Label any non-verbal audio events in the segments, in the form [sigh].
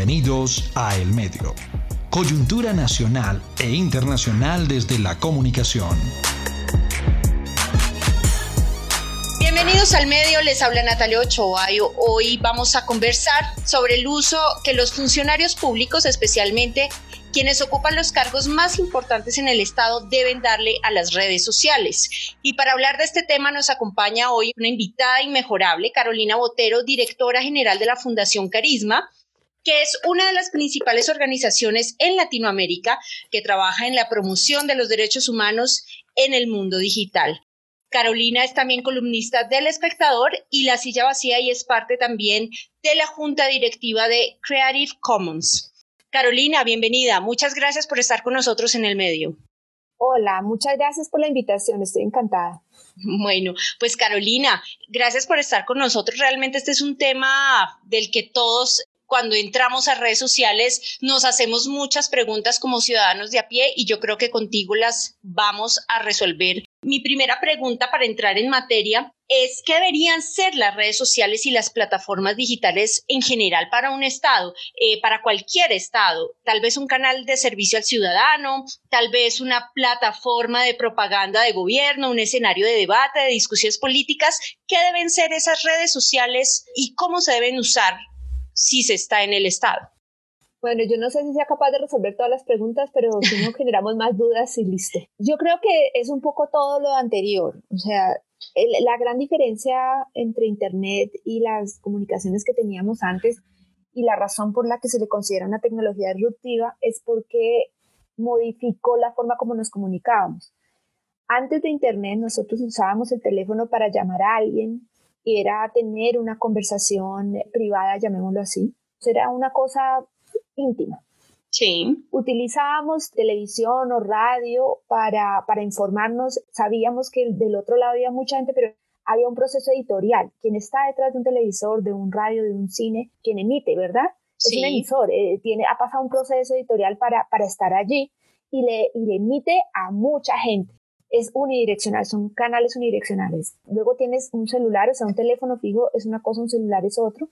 Bienvenidos a El Medio. Coyuntura nacional e internacional desde la comunicación. Bienvenidos al medio, les habla Natalia Ochoa hoy vamos a conversar sobre el uso que los funcionarios públicos, especialmente quienes ocupan los cargos más importantes en el Estado deben darle a las redes sociales. Y para hablar de este tema nos acompaña hoy una invitada inmejorable, Carolina Botero, directora general de la Fundación Carisma, que es una de las principales organizaciones en Latinoamérica que trabaja en la promoción de los derechos humanos en el mundo digital. Carolina es también columnista del Espectador y La Silla Vacía y es parte también de la junta directiva de Creative Commons. Carolina, bienvenida. Muchas gracias por estar con nosotros en el medio. Hola, muchas gracias por la invitación. Estoy encantada. Bueno, pues Carolina, gracias por estar con nosotros. Realmente este es un tema del que todos cuando entramos a redes sociales nos hacemos muchas preguntas como ciudadanos de a pie y yo creo que contigo las vamos a resolver mi primera pregunta para entrar en materia es qué deberían ser las redes sociales y las plataformas digitales en general para un Estado, eh, para cualquier Estado. Tal vez un canal de servicio al ciudadano, tal vez una plataforma de propaganda de gobierno, un escenario de debate, de discusiones políticas. ¿Qué deben ser esas redes sociales y cómo se deben usar si se está en el Estado? Bueno, yo no sé si sea capaz de resolver todas las preguntas, pero [laughs] si no generamos más dudas y listo. Yo creo que es un poco todo lo anterior. O sea, la gran diferencia entre Internet y las comunicaciones que teníamos antes y la razón por la que se le considera una tecnología disruptiva es porque modificó la forma como nos comunicábamos. Antes de Internet nosotros usábamos el teléfono para llamar a alguien era tener una conversación privada, llamémoslo así. Era una cosa íntima. Sí. Utilizábamos televisión o radio para, para informarnos. Sabíamos que del otro lado había mucha gente, pero había un proceso editorial. Quien está detrás de un televisor, de un radio, de un cine, quien emite, ¿verdad? Es un emisor, eh, tiene, ha pasado un proceso editorial para, para estar allí y le, y le emite a mucha gente. Es unidireccional, son canales unidireccionales. Luego tienes un celular, o sea, un teléfono fijo es una cosa, un celular es otro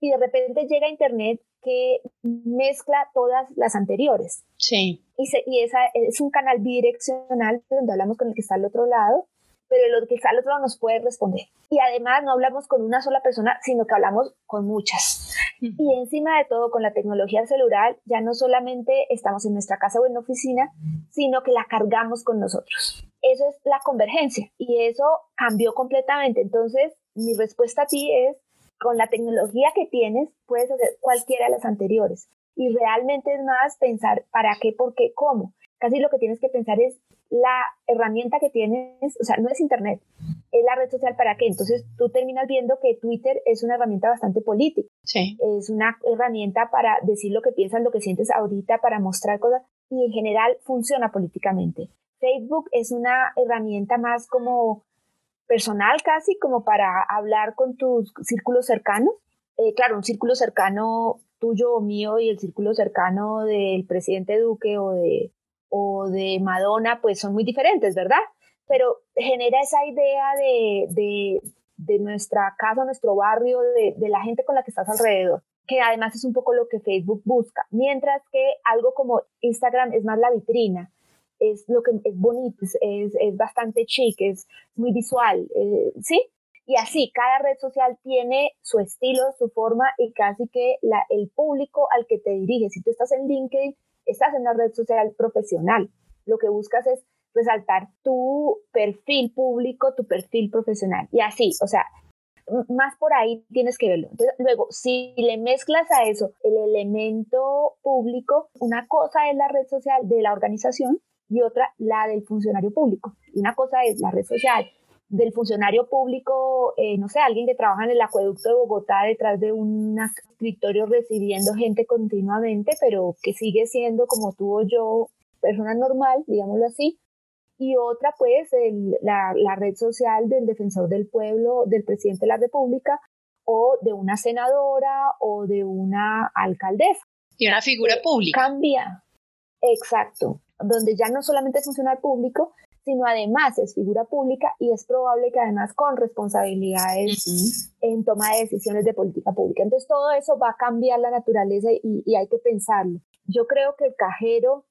y de repente llega Internet que mezcla todas las anteriores. Sí. Y, y esa es un canal bidireccional donde hablamos con el que está al otro lado, pero el que está al otro lado nos puede responder. Y además no hablamos con una sola persona, sino que hablamos con muchas. Y encima de todo, con la tecnología celular, ya no solamente estamos en nuestra casa o en la oficina, sino que la cargamos con nosotros. Eso es la convergencia y eso cambió completamente. Entonces, mi respuesta a ti es con la tecnología que tienes puedes hacer cualquiera de las anteriores. Y realmente es más pensar para qué, por qué, cómo. Casi lo que tienes que pensar es la herramienta que tienes, o sea, no es Internet, es la red social para qué. Entonces tú terminas viendo que Twitter es una herramienta bastante política. Sí. Es una herramienta para decir lo que piensas, lo que sientes ahorita, para mostrar cosas y en general funciona políticamente. Facebook es una herramienta más como personal casi como para hablar con tus círculos cercanos. Eh, claro, un círculo cercano tuyo o mío y el círculo cercano del presidente Duque o de, o de Madonna, pues son muy diferentes, ¿verdad? Pero genera esa idea de, de, de nuestra casa, nuestro barrio, de, de la gente con la que estás alrededor que además es un poco lo que Facebook busca, mientras que algo como Instagram es más la vitrina, es lo que es bonito, es, es, bastante chic, es muy visual, eh, ¿sí? Y así, cada red social tiene su estilo, su forma y casi que la, el público al que te diriges. Si tú estás en LinkedIn, estás en una red social profesional. Lo que buscas es resaltar tu perfil público, tu perfil profesional. Y así, o sea, más por ahí tienes que verlo. Luego, si le mezclas a eso el elemento público, una cosa es la red social de la organización y otra la del funcionario público. Y una cosa es la red social del funcionario público, eh, no sé, alguien que trabaja en el acueducto de Bogotá detrás de un escritorio recibiendo gente continuamente, pero que sigue siendo como tú o yo, persona normal, digámoslo así. Y otra, pues, la, la red social del defensor del pueblo, del presidente de la República, o de una senadora o de una alcaldesa. Y una figura pública. Cambia. Exacto donde ya no solamente funciona el público, sino además es figura pública y es probable que además con responsabilidades en toma de decisiones de política pública. Entonces todo eso va a cambiar la naturaleza y, hay que pensarlo. Yo creo que el cajero,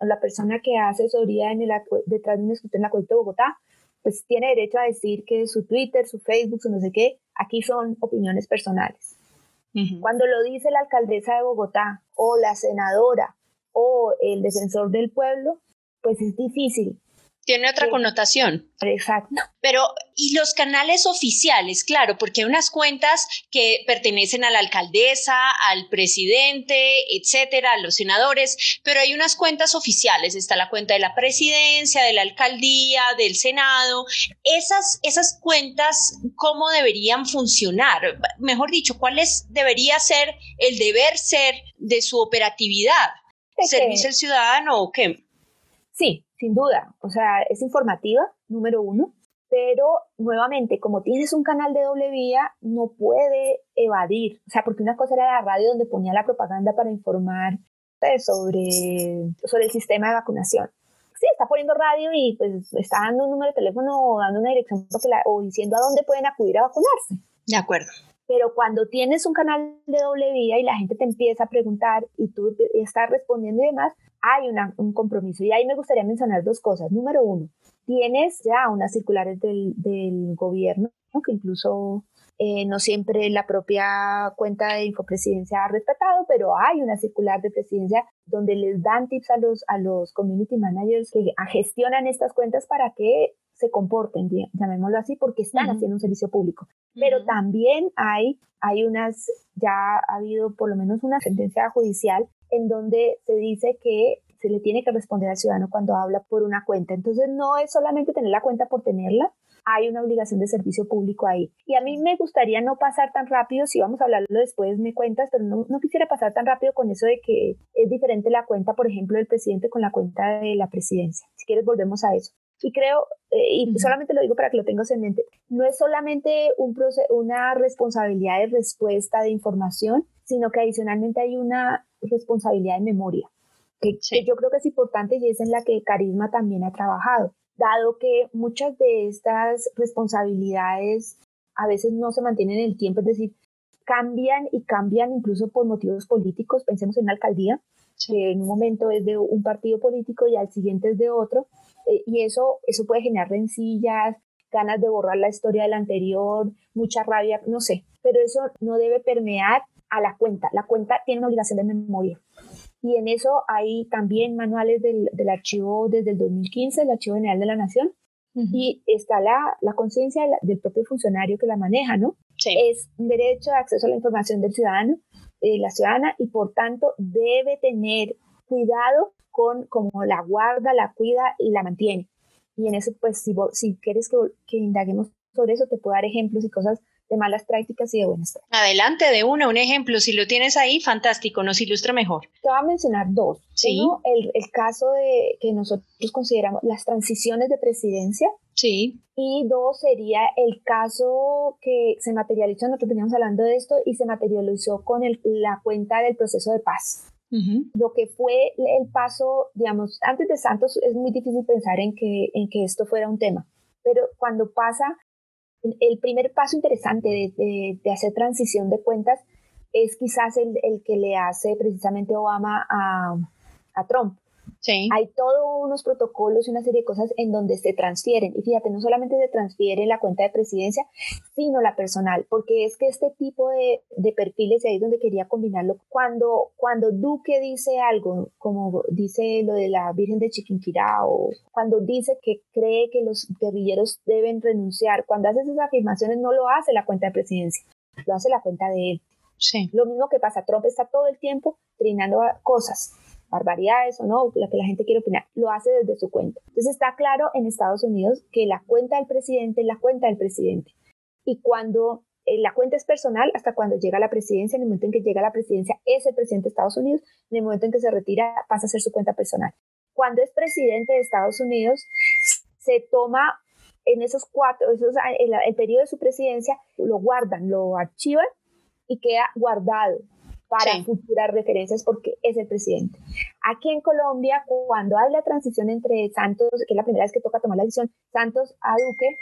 la persona que hace asesoría en el, detrás de un escritorio en la Corte de Bogotá, pues tiene derecho a decir que su Twitter, su Facebook, su no sé qué, aquí son opiniones personales. Cuando lo dice la alcaldesa de Bogotá o la senadora o el defensor del pueblo, pues es difícil tiene otra connotación. Exacto. Pero, y los canales oficiales, claro, porque hay unas cuentas que pertenecen a la alcaldesa, al presidente, etcétera, a los senadores, pero hay unas cuentas oficiales. Está la cuenta de la presidencia, de la alcaldía, del senado. Esas, esas cuentas, ¿cómo deberían funcionar? Mejor dicho, ¿cuál es, debería ser el deber ser de su operatividad? ¿Servicio al ciudadano o qué? Sí, sin duda. O sea, es informativa, número uno, pero nuevamente, como tienes un canal de doble vía, no puede evadir. O sea, porque una cosa era la radio donde ponía la propaganda para informar pues, sobre, sobre el sistema de vacunación. Sí, está poniendo radio y pues está dando un número de teléfono o dando una dirección o diciendo a dónde pueden acudir a vacunarse. De acuerdo. Pero cuando tienes un canal de doble vía y la gente te empieza a preguntar y tú estás respondiendo y demás, hay un compromiso. Y ahí me gustaría mencionar dos cosas. Número uno, tienes ya unas circulares del, gobierno, que incluso eh, no siempre la propia cuenta de Infopresidencia ha respetado, pero hay una circular de presidencia donde les dan tips a los, a los community managers que gestionan estas cuentas para que se comporten, llamémoslo así, porque están haciendo un servicio público. Pero también hay, hay unas, ya ha habido por lo menos una sentencia judicial en donde se dice que se le tiene que responder al ciudadano cuando habla por una cuenta. Entonces no es solamente tener la cuenta por tenerla, hay una obligación de servicio público ahí. Y a mí me gustaría no pasar tan rápido, si vamos a hablarlo después me cuentas, pero no, no quisiera pasar tan rápido con eso de que es diferente la cuenta, por ejemplo, del presidente con la cuenta de la presidencia. Si quieres, volvemos a eso. Y creo, eh, y solamente lo digo para que lo tengas en mente, no es solamente un una responsabilidad de respuesta de información, sino que adicionalmente hay una responsabilidad de memoria, que, yo creo que es importante y es en la que Carisma también ha trabajado, dado que muchas de estas responsabilidades a veces no se mantienen en el tiempo, es decir, cambian y cambian incluso por motivos políticos, pensemos en una alcaldía, que en un momento es de un partido político y al siguiente es de otro, eh, y eso, eso puede generar rencillas, ganas de borrar la historia del anterior, mucha rabia, no sé, pero eso no debe permear a la cuenta. La cuenta tiene una obligación de memoria. Y en eso hay también manuales del, del archivo desde el 2015, el Archivo General de la Nación, y está la, la conciencia del propio funcionario que la maneja, ¿no? Es un derecho de acceso a la información del ciudadano, eh, la ciudadana, y por tanto debe tener cuidado con cómo la guarda, la cuida y la mantiene. Y en eso, pues, si, si quieres que, que indaguemos sobre eso, te puedo dar ejemplos y cosas de malas prácticas y de buenas prácticas. Adelante, de una, un ejemplo. Si lo tienes ahí, fantástico, nos ilustra mejor. Te voy a mencionar dos. Sí. Uno, el, el caso de que nosotros consideramos las transiciones de presidencia. Sí. Y dos sería el caso que se materializó, nosotros veníamos hablando de esto, y se materializó con el, la cuenta del proceso de paz. Lo que fue el paso, digamos, antes de Santos es muy difícil pensar en que, en que esto fuera un tema, pero cuando pasa, el primer paso interesante de, de, hacer transición de cuentas es quizás el, el, que le hace precisamente Obama a, a Trump. Hay todos unos protocolos y una serie de cosas en donde se transfieren. Y fíjate, no solamente se transfiere la cuenta de presidencia, sino la personal, porque es que este tipo de, de perfiles, y ahí es donde quería combinarlo, cuando, cuando Duque dice algo, como dice lo de la Virgen de Chiquinquirá, o cuando dice que cree que los guerrilleros deben renunciar, cuando hace esas afirmaciones no lo hace la cuenta de presidencia, lo hace la cuenta de él. Sí. Lo mismo que pasa, Trump está todo el tiempo trinando cosas barbaridades o no, lo que la gente quiere opinar, lo hace desde su cuenta. Entonces está claro en Estados Unidos que la cuenta del presidente es la cuenta del presidente. Y cuando eh, la cuenta es personal, hasta cuando llega la presidencia, en el momento en que llega la presidencia es el presidente de Estados Unidos, en el momento en que se retira pasa a ser su cuenta personal. Cuando es presidente de Estados Unidos, se toma en esos cuatro, esos, el, el periodo de su presidencia, lo guardan, lo archivan y queda guardado para futuras referencias porque es el presidente. Aquí en Colombia, cuando hay la transición entre Santos, que es la primera vez que toca tomar la decisión, Santos a Duque,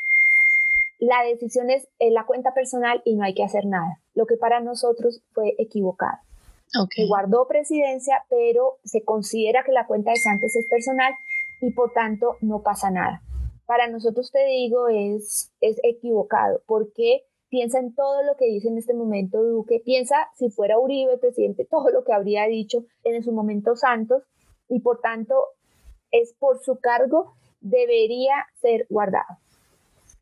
la decisión es en la cuenta personal y no hay que hacer nada, lo que para nosotros fue equivocado. Se guardó presidencia, pero se considera que la cuenta de Santos es personal y por tanto no pasa nada. Para nosotros, te digo, es, es equivocado, porque piensa en todo lo que dice en este momento Duque, piensa si fuera Uribe presidente, [laughs] todo lo que habría dicho en su momento Santos, y por tanto es por su cargo, debería ser guardado.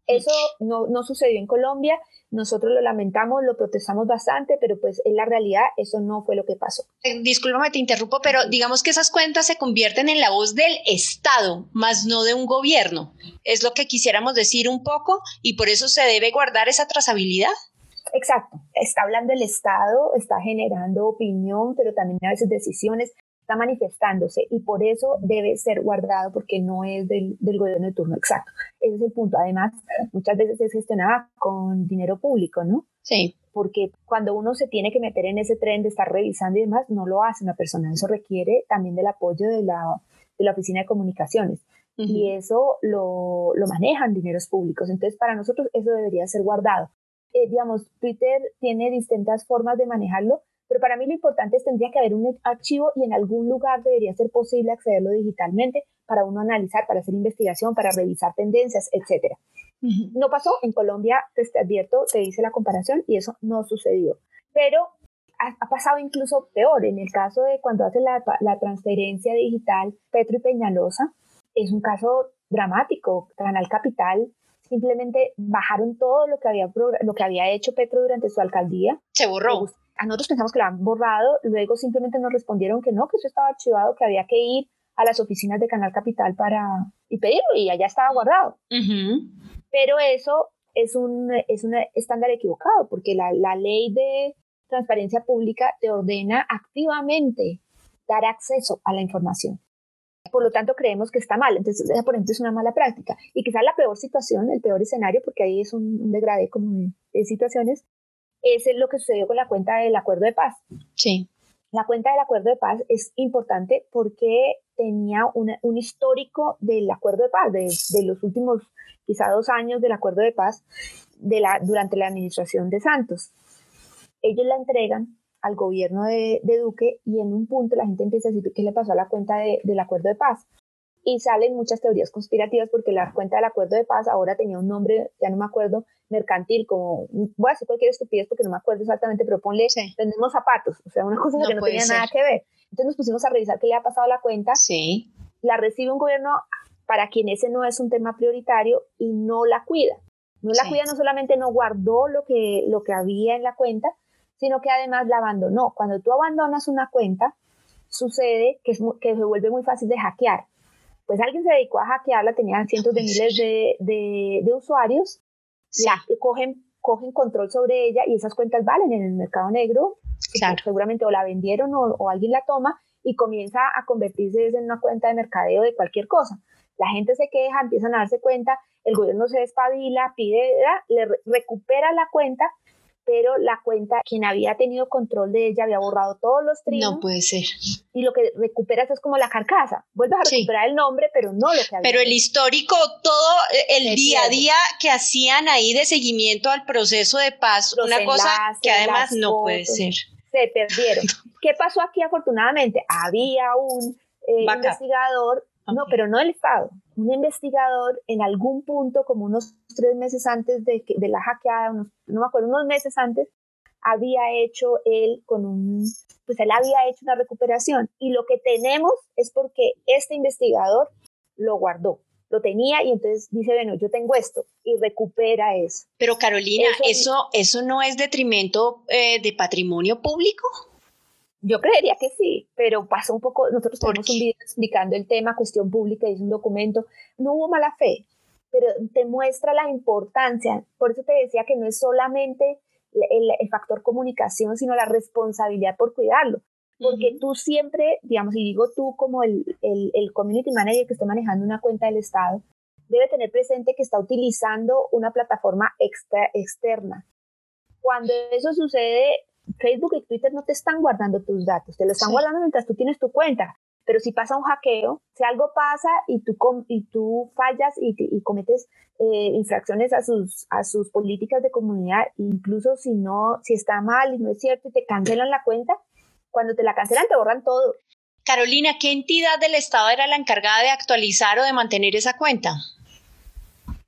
Eso no, no sucedió en Colombia, nosotros lo lamentamos, lo protestamos bastante, pero pues en la realidad eso no fue lo que pasó. Eh, discúlpame, te interrumpo, pero digamos que esas cuentas se convierten en la voz del Estado, más no de un gobierno. Es lo que quisiéramos decir un poco y por eso se debe guardar esa trazabilidad. Exacto, está hablando el Estado, está generando opinión, pero también a veces decisiones está manifestándose y por eso debe ser guardado porque no es del, gobierno de turno. Exacto, ese es el punto. Además, muchas veces es gestionada con dinero público, ¿no? Sí. Porque cuando uno se tiene que meter en ese tren de estar revisando y demás, no lo hace una persona. Eso requiere también del apoyo de la, de la Oficina de Comunicaciones. Y eso lo, lo, manejan dineros públicos. Entonces, para nosotros eso debería ser guardado. Eh, digamos, Twitter tiene distintas formas de manejarlo, pero para mí lo importante es tendría que haber un archivo y en algún lugar debería ser posible accederlo digitalmente para uno analizar, para hacer investigación, para revisar tendencias, etc. No pasó, en Colombia, te, advierto, te dice la comparación y eso no sucedió. Pero ha, pasado incluso peor, en el caso de cuando hace la, la transferencia digital Petro y Peñalosa, es un caso dramático. Canal Capital simplemente bajaron todo lo que había, lo que había hecho Petro durante su alcaldía. Se borró a nosotros pensamos que lo han borrado, luego simplemente nos respondieron que no, que eso estaba archivado, que había que ir a las oficinas de Canal Capital para y pedirlo y allá estaba guardado. Pero eso es un, es un estándar equivocado porque la, la ley de transparencia pública te ordena activamente dar acceso a la información. Por lo tanto, creemos que está mal. Entonces, esa, por ejemplo, es una mala práctica. Y quizás la peor situación, el peor escenario, porque ahí es un, degradé como de situaciones, es lo que sucedió con la cuenta del acuerdo de paz. Sí. La cuenta del acuerdo de paz es importante porque tenía un histórico del acuerdo de paz, de, los últimos quizá dos años del acuerdo de paz de la, durante la administración de Santos. Ellos la entregan al gobierno de, Duque y en un punto la gente empieza a decir qué le pasó a la cuenta del acuerdo de paz y salen muchas teorías conspirativas porque la cuenta del acuerdo de paz ahora tenía un nombre, ya no me acuerdo, mercantil, como voy a hacer cualquier estupidez porque no me acuerdo exactamente, pero ponle, vendemos zapatos, o sea, una cosa que no tenía nada que ver. Entonces nos pusimos a revisar qué le ha pasado a la cuenta. Sí. La recibe un gobierno para quien ese no es un tema prioritario y no la cuida. No la cuida, no solamente no guardó lo que, lo que había en la cuenta, sino que además la abandonó. Cuando tú abandonas una cuenta, sucede que, es, que se vuelve muy fácil de hackear pues alguien se dedicó a hackearla, tenían cientos de miles de, de, usuarios, la, cogen, cogen control sobre ella y esas cuentas valen en el mercado negro, seguramente o la vendieron o, o, alguien la toma y comienza a convertirse en una cuenta de mercadeo de cualquier cosa. La gente se queja, empiezan a darse cuenta, el gobierno se despabila, pide, le recupera la cuenta pero la cuenta, quien había tenido control de ella había borrado todos los trinos. No puede ser. Y lo que recuperas es como la carcasa. Vuelves a recuperar el nombre, pero no lo que había. Pero el histórico, todo el día a día que hacían ahí de seguimiento al proceso de paz, una cosa que además no puede ser. Se perdieron. [laughs] ¿Qué pasó aquí afortunadamente? Había un eh, investigador no, pero no el Estado. Un investigador en algún punto, como unos tres meses antes de, de la hackeada, no me acuerdo, unos meses antes, había hecho él con un, pues él había hecho una recuperación. Y lo que tenemos es porque este investigador lo guardó, lo tenía y entonces dice, bueno, yo tengo esto y recupera eso. Pero Carolina, ¿eso, eso, no es detrimento eh, de patrimonio público? Yo creería que sí, pero pasa un poco, nosotros tenemos un video explicando el tema, cuestión pública, es un documento, no hubo mala fe, pero te muestra la importancia, por eso te decía que no es solamente el, factor comunicación, sino la responsabilidad por cuidarlo, porque tú siempre, digamos, y digo tú como el, el, community manager que esté manejando una cuenta del Estado, debe tener presente que está utilizando una plataforma extra, externa. Cuando eso sucede, Facebook y Twitter no te están guardando tus datos, te lo están guardando mientras tú tienes tu cuenta. Pero si pasa un hackeo, si algo pasa y tú, y tú fallas y, y cometes eh, infracciones a sus, a sus políticas de comunidad, incluso si no, si está mal y no es cierto y te cancelan la cuenta, cuando te la cancelan te borran todo. Carolina, ¿qué entidad del Estado era la encargada de actualizar o de mantener esa cuenta?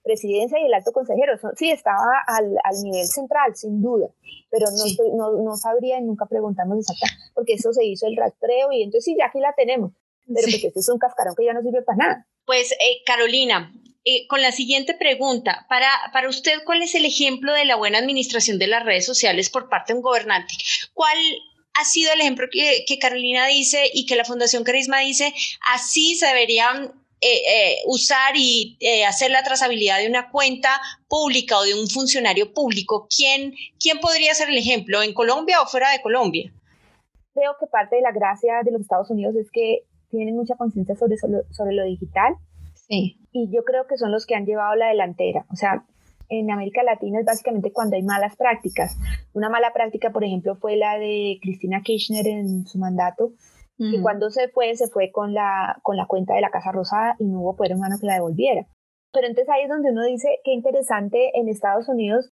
Presidencia y el alto consejero. Sí, estaba al, al nivel central, sin duda, pero no, no, no, sabría y nunca preguntamos exactamente, porque eso se hizo el rastreo y entonces sí, ya aquí la tenemos. Pero pues este es un cascarón que ya no sirve para nada. Pues eh, Carolina, eh, con la siguiente pregunta, para, para usted, ¿cuál es el ejemplo de la buena administración de las redes sociales por parte de un gobernante? ¿Cuál ha sido el ejemplo que, que Carolina dice y que la Fundación Carisma dice, así se deberían eh, eh, usar y eh, hacer la trazabilidad de una cuenta pública o de un funcionario público, ¿quién, ¿quién podría ser el ejemplo en Colombia o fuera de Colombia? Creo que parte de la gracia de los Estados Unidos es que tienen mucha conciencia sobre, sobre lo digital. Sí. Y yo creo que son los que han llevado la delantera. O sea, en América Latina es básicamente cuando hay malas prácticas. Una mala práctica, por ejemplo, fue la de Cristina Kirchner en su mandato, y cuando se fue, se fue con la, con la cuenta de la Casa Rosada y no hubo poder humano que la devolviera. Pero entonces ahí es donde uno dice qué interesante en Estados Unidos,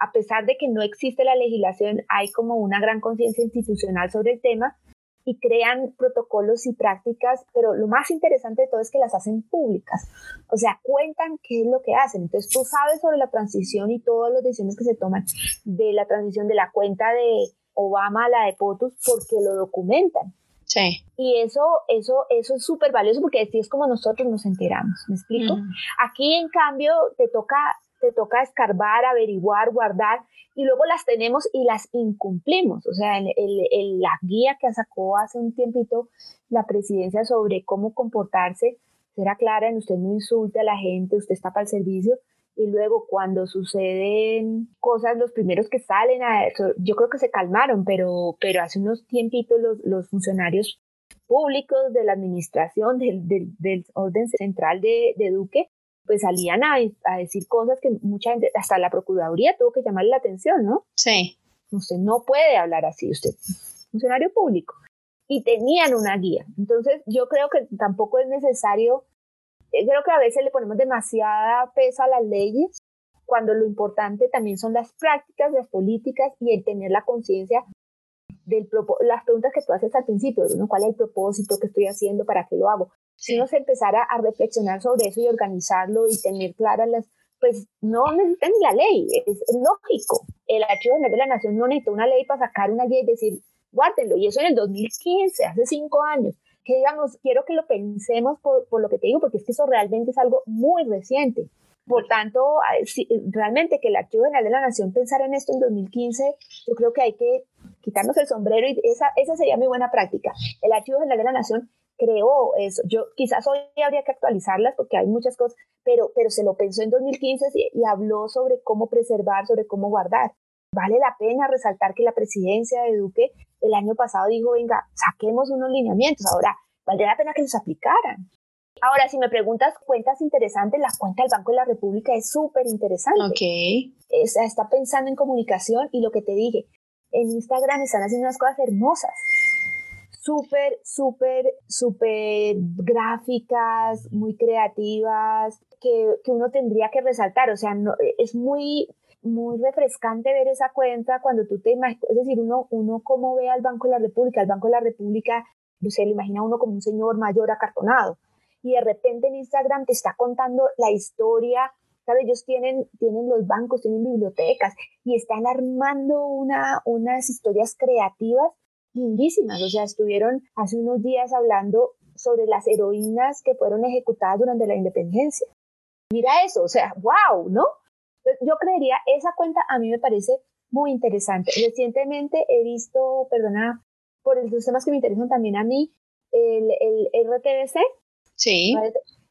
a pesar de que no existe la legislación, hay como una gran conciencia institucional sobre el tema y crean protocolos y prácticas, pero lo más interesante de todo es que las hacen públicas. O sea, cuentan qué es lo que hacen. Entonces tú sabes sobre la transición y todas las decisiones que se toman de la transición de la cuenta de Obama a la de POTUS porque lo documentan. Sí. Y eso, eso, eso es súper valioso porque así es como nosotros nos enteramos, ¿me explico? Aquí, en cambio, te toca, te toca escarbar, averiguar, guardar y luego las tenemos y las incumplimos. O sea, el, el, la guía que sacó hace un tiempito la presidencia sobre cómo comportarse será clara en usted no insulte a la gente, usted está para el servicio, y luego cuando suceden cosas, los primeros que salen a eso, yo creo que se calmaron, pero, pero hace unos tiempitos los, los funcionarios públicos de la administración, del, del, orden central de, de, Duque, pues salían a, a, decir cosas que mucha gente, hasta la Procuraduría tuvo que llamarle la atención, ¿no? Sí. Usted no puede hablar así, usted funcionario público. Y tenían una guía. Entonces, yo creo que tampoco es necesario creo que a veces le ponemos demasiada peso a las leyes cuando lo importante también son las prácticas, las políticas y el tener la conciencia de las preguntas que tú haces al principio, ¿no? ¿Cuál es el propósito que estoy haciendo? ¿Para qué lo hago? Si uno se empezara a reflexionar sobre eso y organizarlo y tener claras las, pues no necesitan ni la ley, es, lógico. El Archivo General de la Nación no necesita una ley para sacar una ley y decir, guárdenlo. Y eso en el 2015, hace cinco años que digamos, quiero que lo pensemos por, por, lo que te digo, porque es que eso realmente es algo muy reciente. Por tanto, realmente que el Archivo General de la Nación pensara en esto en 2015, yo creo que hay que quitarnos el sombrero y esa, esa sería mi buena práctica. El Archivo General de la Nación creó eso. Yo quizás hoy habría que actualizarlas porque hay muchas cosas, pero, pero se lo pensó en 2015 y, y habló sobre cómo preservar, sobre cómo guardar. Vale la pena resaltar que la presidencia de Duque el año pasado dijo, venga, saquemos unos lineamientos, ahora valdría la pena que los aplicaran. Ahora, si me preguntas cuentas interesantes, la cuenta del Banco de la República es súper interesante. Ok. está pensando en comunicación y lo que te dije, en Instagram están haciendo unas cosas hermosas. Súper, súper, súper gráficas, muy creativas, que, que, uno tendría que resaltar. O sea, no, es muy, muy refrescante ver esa cuenta cuando tú te imaginas, es decir, uno, uno cómo ve al Banco de la República, el Banco de la República, no sé, lo imagina uno como un señor mayor acartonado, y de repente en Instagram te está contando la historia, ¿sabes? Ellos tienen, tienen los bancos, tienen bibliotecas, y están armando una, unas historias creativas lindísimas, o sea, estuvieron hace unos días hablando sobre las heroínas que fueron ejecutadas durante la independencia. Mira eso, o sea, wow, ¿no? Yo creería, esa cuenta a mí me parece muy interesante. Recientemente he visto, perdona, por los temas que me interesan también a mí, el, el RTBC sí.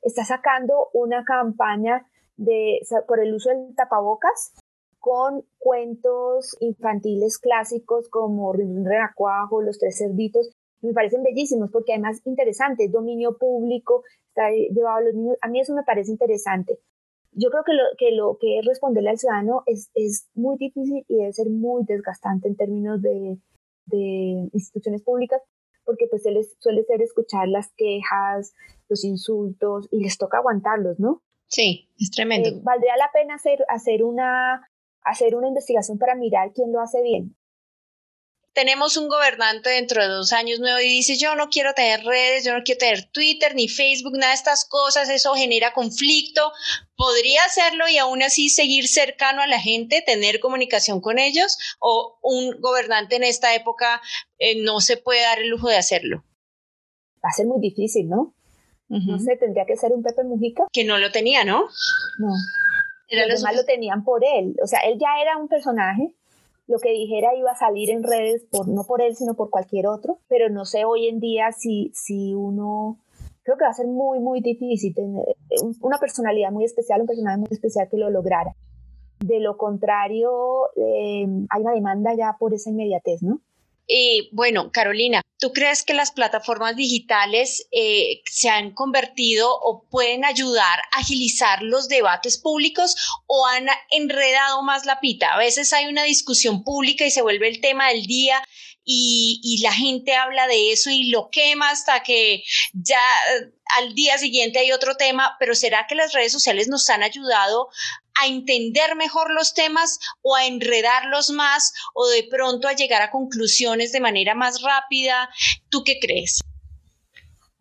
está sacando una campaña de, por el uso del tapabocas con cuentos infantiles clásicos como Renacuajo, Los Tres Cerditos, me parecen bellísimos porque además interesante, dominio público, está llevado a los niños, a mí eso me parece interesante yo creo que lo que, lo que es responderle al ciudadano es, es muy difícil y debe ser muy desgastante en términos de, de instituciones públicas, porque pues él suele ser escuchar las quejas, los insultos y les toca aguantarlos, ¿no? Sí, es tremendo. Eh, valdría la pena hacer, hacer, una, hacer una investigación para mirar quién lo hace bien tenemos un gobernante dentro de dos años nuevo y dice, yo no quiero tener redes, yo no quiero tener Twitter ni Facebook, nada de estas cosas, eso genera conflicto. ¿Podría hacerlo y aún así seguir cercano a la gente, tener comunicación con ellos? ¿O un gobernante en esta época eh, no se puede dar el lujo de hacerlo? Va a ser muy difícil, ¿no? No sé, tendría que ser un Pepe Mujica. Que no lo tenía, ¿no? No. Era los demás lo tenían por él. O sea, él ya era un personaje lo que dijera iba a salir en redes, por, no por él, sino por cualquier otro, pero no sé hoy en día si, si uno, creo que va a ser muy, muy difícil tener una personalidad muy especial, un personaje muy especial que lo lograra. De lo contrario, eh, hay una demanda ya por esa inmediatez, ¿no? Bueno, Carolina, ¿tú crees que las plataformas digitales eh, se han convertido o pueden ayudar a agilizar los debates públicos o han enredado más la pita? A veces hay una discusión pública y se vuelve el tema del día y, y la gente habla de eso y lo quema hasta que ya al día siguiente hay otro tema, pero ¿será que las redes sociales nos han ayudado a entender mejor los temas o a enredarlos más o de pronto a llegar a conclusiones de manera más rápida? ¿Tú qué crees?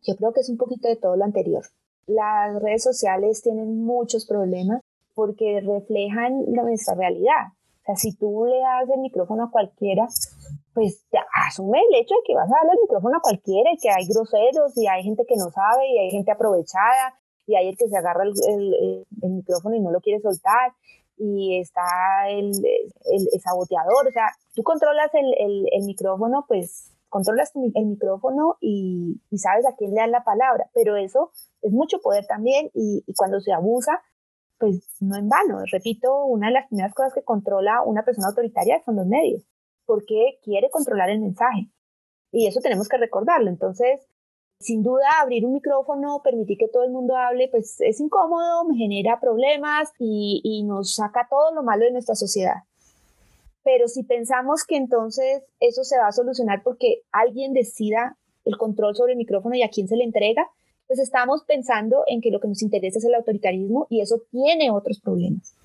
Yo creo que es un poquito de todo lo anterior. Las redes sociales tienen muchos problemas porque reflejan nuestra realidad. O sea, si tú le das el micrófono a cualquiera, pues asume el hecho de que vas a darle el micrófono a cualquiera y que hay groseros y hay gente que no sabe y hay gente aprovechada y hay el que se agarra el, micrófono y no lo quiere soltar y está el, saboteador. O sea, tú controlas el, micrófono, pues controlas el micrófono y, sabes a quién le das la palabra, pero eso es mucho poder también y, y cuando se abusa, pues no en vano. Repito, una de las primeras cosas que controla una persona autoritaria son los medios, porque quiere controlar el mensaje. Y eso tenemos que recordarlo. Entonces, sin duda, abrir un micrófono, permitir que todo el mundo hable, pues es incómodo, me genera problemas y, nos saca todo lo malo de nuestra sociedad. Pero si pensamos que entonces eso se va a solucionar porque alguien decida el control sobre el micrófono y a quién se le entrega, pues estamos pensando en que lo que nos interesa es el autoritarismo y eso tiene otros problemas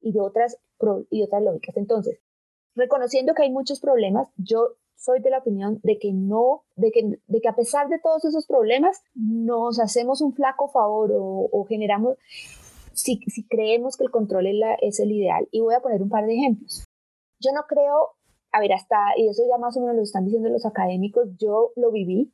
y de otras, y otras lógicas. Entonces, reconociendo que hay muchos problemas, yo soy de la opinión de que no, de que, de que a pesar de todos esos problemas, nos hacemos un flaco favor o, generamos, si, creemos que el control es, es el ideal. Y voy a poner un par de ejemplos. Yo no creo, a ver, hasta, y eso ya más o menos lo están diciendo los académicos, yo lo viví,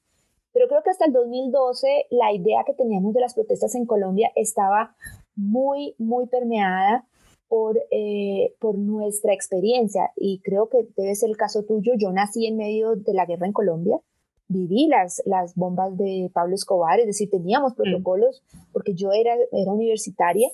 pero creo que hasta el 2012 la idea que teníamos de las protestas en Colombia estaba muy, muy permeada por, eh, por nuestra experiencia y creo que debe ser el caso tuyo. Yo nací en medio de la guerra en Colombia, viví las, las bombas de Pablo Escobar, es decir, teníamos mm. protocolos porque yo era, era universitaria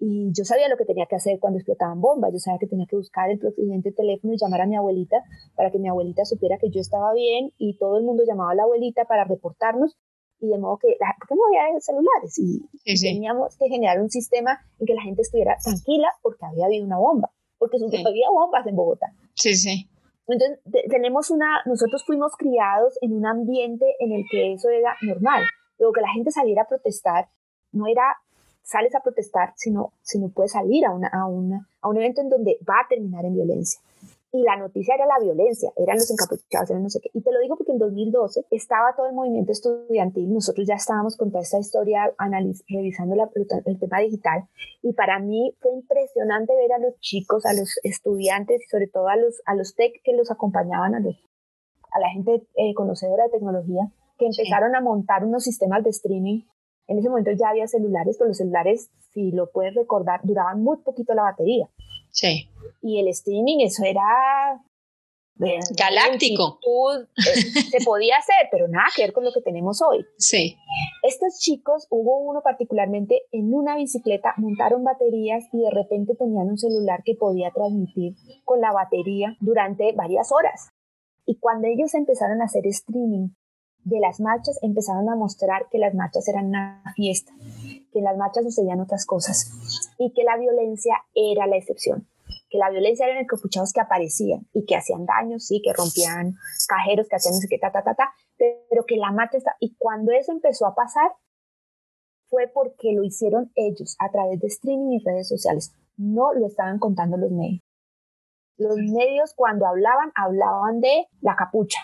y yo sabía lo que tenía que hacer cuando explotaban bombas, yo sabía que tenía que buscar el siguiente teléfono y llamar a mi abuelita para que mi abuelita supiera que yo estaba bien y todo el mundo llamaba a la abuelita para reportarnos y de modo que, la, porque no había celulares y teníamos que generar un sistema en que la gente estuviera tranquila porque había habido una bomba, porque había bombas en Bogotá. Sí, sí. Entonces, tenemos una, nosotros fuimos criados en un ambiente en el que eso era normal. Luego que la gente saliera a protestar no era sales a protestar, sino, sino puedes salir a, una, a, una, a un evento en donde va a terminar en violencia. Y la noticia era la violencia, eran los encapuchados, eran no sé qué. Y te lo digo porque en 2012 estaba todo el movimiento estudiantil, nosotros ya estábamos con toda esta historia revisando la, el tema digital. Y para mí fue impresionante ver a los chicos, a los estudiantes y sobre todo a los, a los tech que los acompañaban, a, los, a la gente eh, conocedora de tecnología, que empezaron a montar unos sistemas de streaming en ese momento ya había celulares, pero los celulares, si lo puedes recordar, duraban muy poquito la batería. Sí. Y el streaming, eso era... Galáctico. Eh, [laughs] se podía hacer, pero nada que ver con lo que tenemos hoy. Sí. Estos chicos, hubo uno particularmente en una bicicleta, montaron baterías y de repente tenían un celular que podía transmitir con la batería durante varias horas. Y cuando ellos empezaron a hacer streaming de las marchas empezaron a mostrar que las marchas eran una fiesta, que en las marchas sucedían otras cosas y que la violencia era la excepción. que la violencia eran encapuchados que aparecían y que hacían daños, sí, que rompían cajeros, que hacían no sé qué, ta, ta, ta, ta, pero que la marcha está... Y cuando eso empezó a pasar, fue porque lo hicieron ellos a través de streaming y redes sociales. No lo estaban contando los medios. Los medios cuando hablaban, hablaban de la capucha,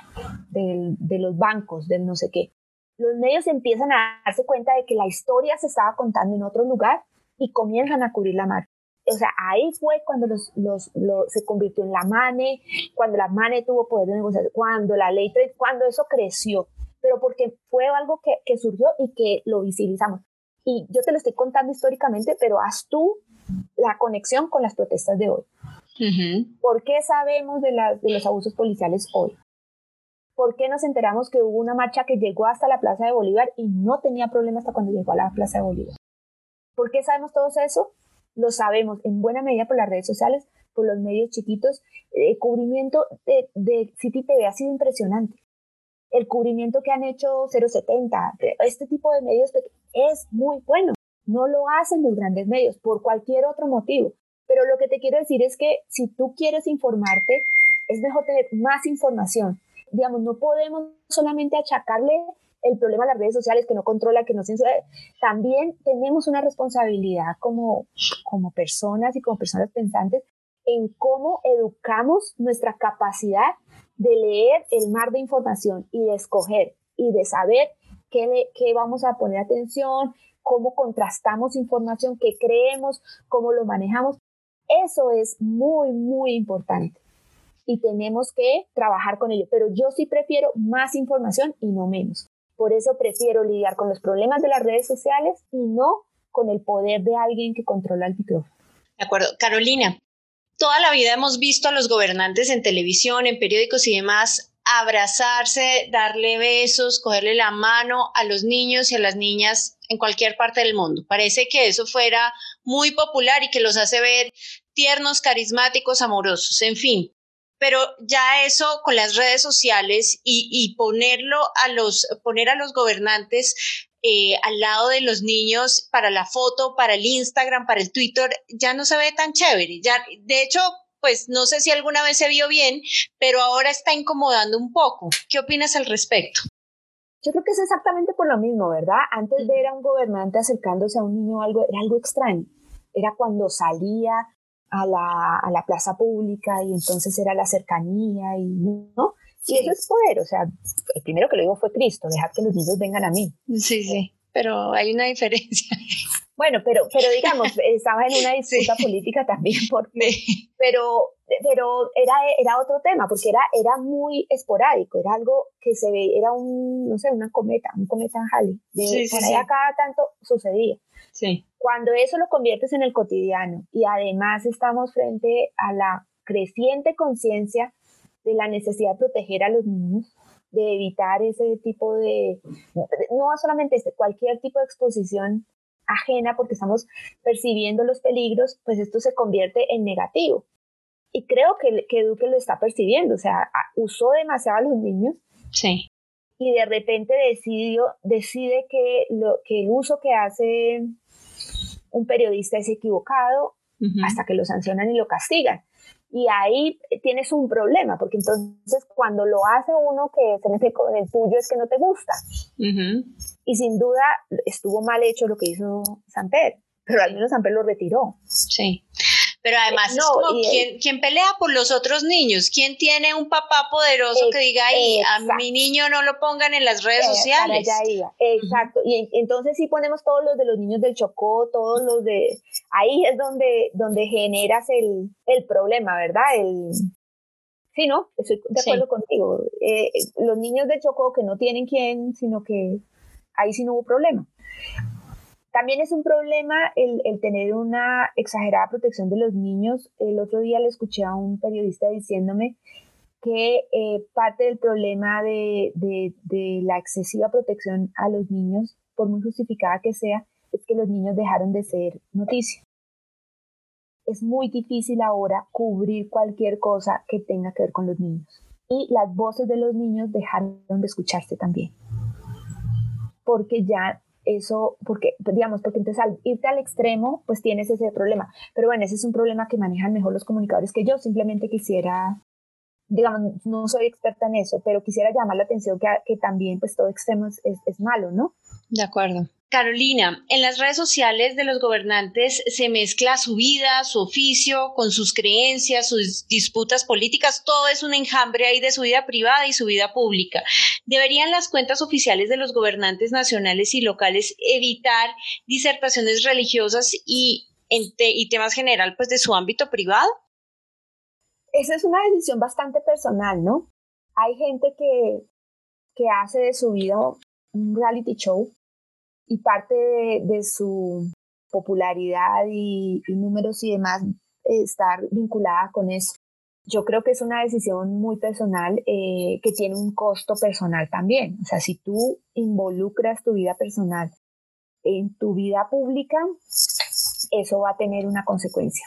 de los bancos, del no sé qué. Los medios empiezan a darse cuenta de que la historia se estaba contando en otro lugar y comienzan a cubrir la marcha o sea, ahí fue cuando los, los, se convirtió en la MANE, cuando la MANE tuvo poder de negociación, cuando la ley, cuando eso creció, pero porque fue algo que, que surgió y que lo visibilizamos. Y yo te lo estoy contando históricamente, pero haz tú la conexión con las protestas de hoy. ¿Por qué sabemos de, los abusos policiales hoy? ¿Por qué nos enteramos que hubo una marcha que llegó hasta la Plaza de Bolívar y no tenía problema hasta cuando llegó a la Plaza de Bolívar? ¿Por qué sabemos todo eso? lo sabemos en buena medida por las redes sociales, por los medios chiquitos. El cubrimiento de, de City TV ha sido impresionante. El cubrimiento que han hecho 070, este tipo de medios es muy bueno. No lo hacen los grandes medios por cualquier otro motivo. Pero lo que te quiero decir es que si tú quieres informarte, es mejor tener más información. Digamos, no podemos solamente achacarle el problema de las redes sociales que no controla, que no censura, también tenemos una responsabilidad como, como personas y como personas pensantes en cómo educamos nuestra capacidad de leer el mar de información y de escoger y de saber qué, qué vamos a poner atención, cómo contrastamos información, qué creemos, cómo lo manejamos. Eso es muy, muy importante y tenemos que trabajar con ello. Pero yo sí prefiero más información y no menos. Por eso prefiero lidiar con los problemas de las redes sociales y no con el poder de alguien que controla el micrófono. De acuerdo. Carolina, toda la vida hemos visto a los gobernantes en televisión, en periódicos y demás abrazarse, darle besos, cogerle la mano a los niños y a las niñas en cualquier parte del mundo. Parece que eso fuera muy popular y que los hace ver tiernos, carismáticos, amorosos, en fin pero ya eso con las redes sociales y, ponerlo a los, poner a los gobernantes eh, al lado de los niños para la foto, para el Instagram, para el Twitter, ya no se ve tan chévere. Ya, de hecho, pues no sé si alguna vez se vio bien, pero ahora está incomodando un poco. ¿Qué opinas al respecto? Yo creo que es exactamente por lo mismo, ¿verdad? Antes ver a un gobernante acercándose a un niño algo, era algo extraño. Era cuando salía a la, a la plaza pública y entonces era la cercanía y no. Y eso es poder, o sea, el primero que lo digo fue Cristo, dejar que los niños vengan a mí. Sí, sí, pero hay una diferencia. [laughs] Bueno, pero, pero digamos, [laughs] estaba en una disputa política también, porque, [laughs] pero, pero era, era otro tema, porque era, era muy esporádico, era algo que se ve, era un, no sé, una cometa, un cometa en Halley, de por allá cada tanto sucedía. Sí. Cuando eso lo conviertes en el cotidiano y además estamos frente a la creciente conciencia de la necesidad de proteger a los niños, de evitar ese tipo de, no solamente este, cualquier tipo de exposición ajena porque estamos percibiendo los peligros, pues esto se convierte en negativo. Y creo que, que Duque lo está percibiendo, o sea, usó demasiado a los niños. Sí. Y de repente decidió, decide que, lo, que el uso que hace un periodista es equivocado hasta que lo sancionan y lo castigan. Y ahí tienes un problema, porque entonces cuando lo hace uno que se mete con el tuyo es que no te gusta. Y sin duda estuvo mal hecho lo que hizo Samper, pero al menos Samper lo retiró. Sí. Pero además es como quien, pelea por los otros niños, quien tiene un papá poderoso que diga, ahí, a mi niño no lo pongan en las redes eh, sociales. Exacto. Y entonces sí ponemos todos los de los niños del Chocó, todos los de... Ahí es donde, donde generas el, el problema, ¿verdad? El, Sí, ¿no? Estoy de acuerdo contigo. Eh, los niños del Chocó que no tienen quien, sino que ahí sí no hubo problema. También es un problema el, tener una exagerada protección de los niños. El otro día le escuché a un periodista diciéndome que eh, parte del problema de, de, la excesiva protección a los niños, por muy justificada que sea, es que los niños dejaron de ser noticia. Es muy difícil ahora cubrir cualquier cosa que tenga que ver con los niños. Y las voces de los niños dejaron de escucharse también. Porque ya eso, porque, digamos, porque entonces al irte al extremo, pues tienes ese problema. Pero bueno, ese es un problema que manejan mejor los comunicadores que yo. Simplemente quisiera, digamos, no soy experta en eso, pero quisiera llamar la atención que, que también, pues todo extremo es, es malo, ¿no? De acuerdo. Carolina, en las redes sociales de los gobernantes se mezcla su vida, su oficio, con sus creencias, sus disputas políticas, todo es un enjambre ahí de su vida privada y su vida pública. ¿Deberían las cuentas oficiales de los gobernantes nacionales y locales evitar disertaciones religiosas y, temas general pues de su ámbito privado? Esa es una decisión bastante personal, ¿no? Hay gente que, que hace de su vida un reality show y parte de, su popularidad y, números y demás estar vinculada con eso. Yo creo que es una decisión muy personal eh, que tiene un costo personal también. O sea, si tú involucras tu vida personal en tu vida pública, eso va a tener una consecuencia.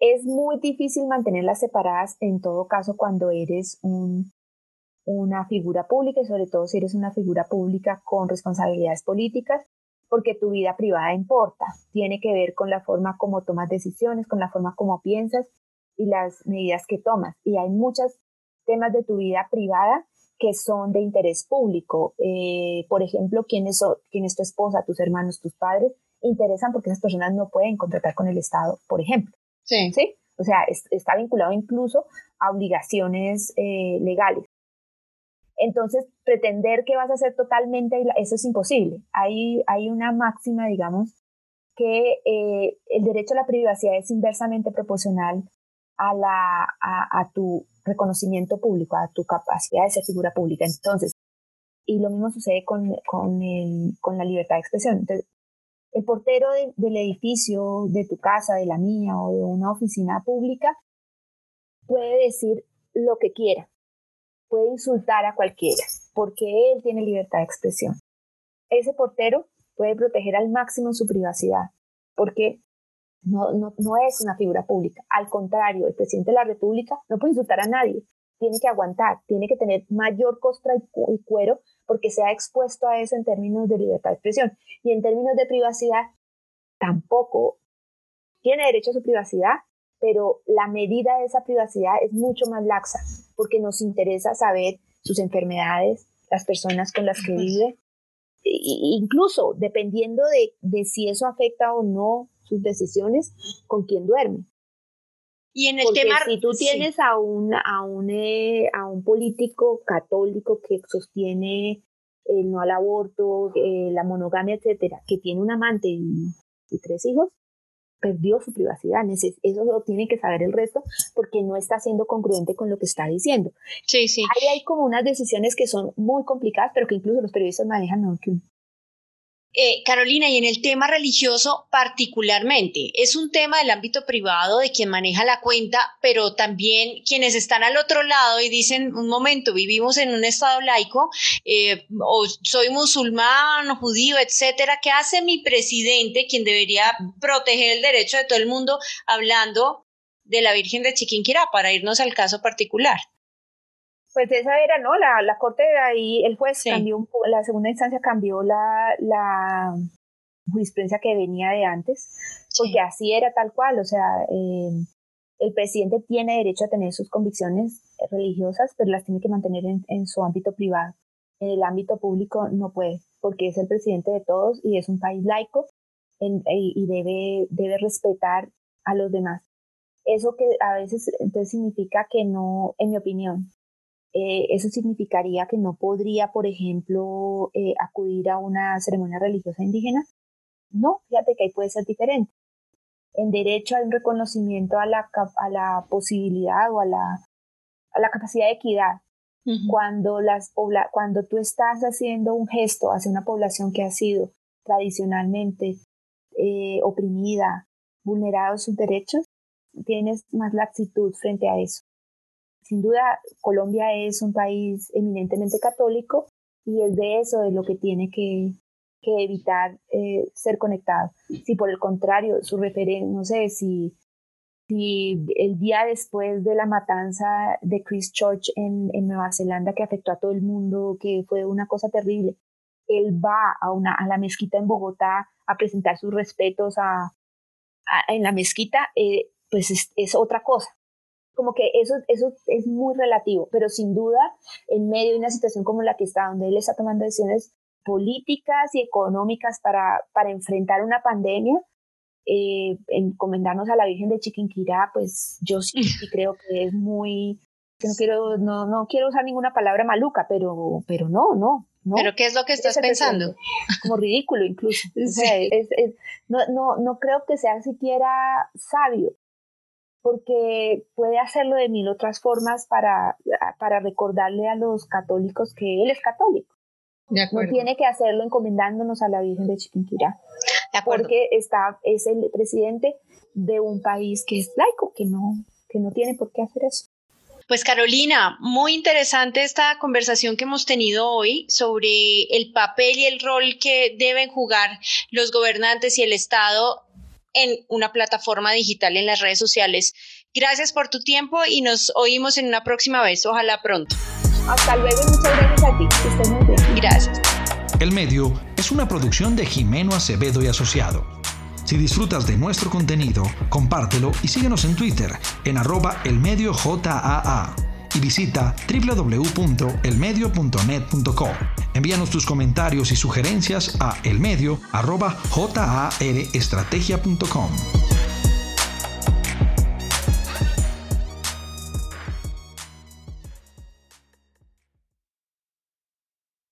Es muy difícil mantenerlas separadas en todo caso cuando eres un una figura pública y sobre todo si eres una figura pública con responsabilidades políticas, porque tu vida privada importa, tiene que ver con la forma como tomas decisiones, con la forma como piensas y las medidas que tomas. Y hay muchos temas de tu vida privada que son de interés público. Eh, por ejemplo, quién es, quién es tu esposa, tus hermanos, tus padres, interesan porque esas personas no pueden contratar con el Estado, por ejemplo. Sí. ¿Sí? O sea, está vinculado incluso a obligaciones eh, legales. Entonces, pretender que vas a ser totalmente, eso es imposible. Hay, hay una máxima, digamos, que eh, el derecho a la privacidad es inversamente proporcional a, la, a, tu reconocimiento público, a tu capacidad de ser figura pública. Entonces, y lo mismo sucede con, con, con la libertad de expresión. Entonces, el portero del edificio, de tu casa, de la mía o de una oficina pública, puede decir lo que quiera, puede insultar a cualquiera, porque él tiene libertad de expresión. Ese portero puede proteger al máximo su privacidad, porque no, es una figura pública. Al contrario, el presidente de la República no puede insultar a nadie, tiene que aguantar, tiene que tener mayor costra y cuero porque se ha expuesto a eso en términos de libertad de expresión. Y en términos de privacidad, tampoco tiene derecho a su privacidad, pero la medida de esa privacidad es mucho más laxa porque nos interesa saber sus enfermedades, las personas con las que vive, incluso dependiendo de, si eso afecta o no sus decisiones, con quién duerme. Y en el tema. Si tú tienes a, un, a, un, eh, a un político católico que sostiene el no al aborto, eh, la monogamia, etcétera, que tiene un amante y tres hijos, perdió su privacidad. Eso lo tiene que saber el resto porque no está siendo congruente con lo que está diciendo. Sí, sí. Ahí hay como unas decisiones que son muy complicadas, pero que incluso los periodistas manejan mejor que uno. Eh, Carolina, y en el tema religioso particularmente, es un tema del ámbito privado de quien maneja la cuenta, pero también quienes están al otro lado y dicen, un momento, vivimos en un estado laico, eh, o soy musulmán, judío, etcétera, ¿qué hace mi presidente, quien debería proteger el derecho de todo el mundo, hablando de la Virgen de Chiquinquirá, para irnos al caso particular? Pues esa era, ¿no? La, la corte de ahí, el juez cambió, la segunda instancia cambió la, la jurisprudencia que venía de antes, porque así era tal cual, o sea, eh, el presidente tiene derecho a tener sus convicciones religiosas, pero las tiene que mantener en, su ámbito privado. En el ámbito público no puede, porque es el presidente de todos y es un país laico y debe, debe respetar a los demás. Eso que a veces entonces significa que no, en mi opinión, eh, eso significaría que no podría, por ejemplo, eh, acudir a una ceremonia religiosa indígena. No, fíjate que ahí puede ser diferente. En derecho hay un reconocimiento a la, a la posibilidad o a la, a la capacidad de equidad. cuando, las, cuando tú estás haciendo un gesto hacia una población que ha sido tradicionalmente eh, oprimida, vulnerado sus derechos, tienes más laxitud frente a eso. Sin duda, Colombia es un país eminentemente católico y es de eso de lo que tiene que, evitar eh, ser conectado. Si por el contrario, su referencia, no sé, si, si el día después de la matanza de Christchurch en, en Nueva Zelanda que afectó a todo el mundo, que fue una cosa terrible, él va a, una, a la mezquita en Bogotá a presentar sus respetos a, en la mezquita, eh, pues es, es, otra cosa. Como que eso, eso es muy relativo, pero sin duda, en medio de una situación como la que está, donde él está tomando decisiones políticas y económicas para, para enfrentar una pandemia, eh, encomendarnos a la Virgen de Chiquinquirá, pues yo sí, [laughs] creo que es muy, no quiero, no, no quiero usar ninguna palabra maluca, pero, pero no, no, no. ¿Pero qué es lo que estás pensando? Como ridículo incluso. [laughs] no, no, no creo que sea siquiera sabio, porque puede hacerlo de mil otras formas para, para recordarle a los católicos que él es católico. No tiene que hacerlo encomendándonos a la Virgen de Chiquinquirá. porque está, es el presidente de un país que es laico, que no, que no tiene por qué hacer eso. Pues Carolina, muy interesante esta conversación que hemos tenido hoy sobre el papel y el rol que deben jugar los gobernantes y el Estado en una plataforma digital en las redes sociales. Gracias por tu tiempo y nos oímos en una próxima vez, ojalá pronto. Hasta luego y muchas gracias a ti. Que estés muy bien. Gracias. El Medio es una producción de Jimeno Acevedo y Asociado. Si disfrutas de nuestro contenido, compártelo y síguenos en Twitter en arroba elmediojaa y visita www.elmedio.net.co. Envíanos tus comentarios y sugerencias a elmedio.jarestrategia.com.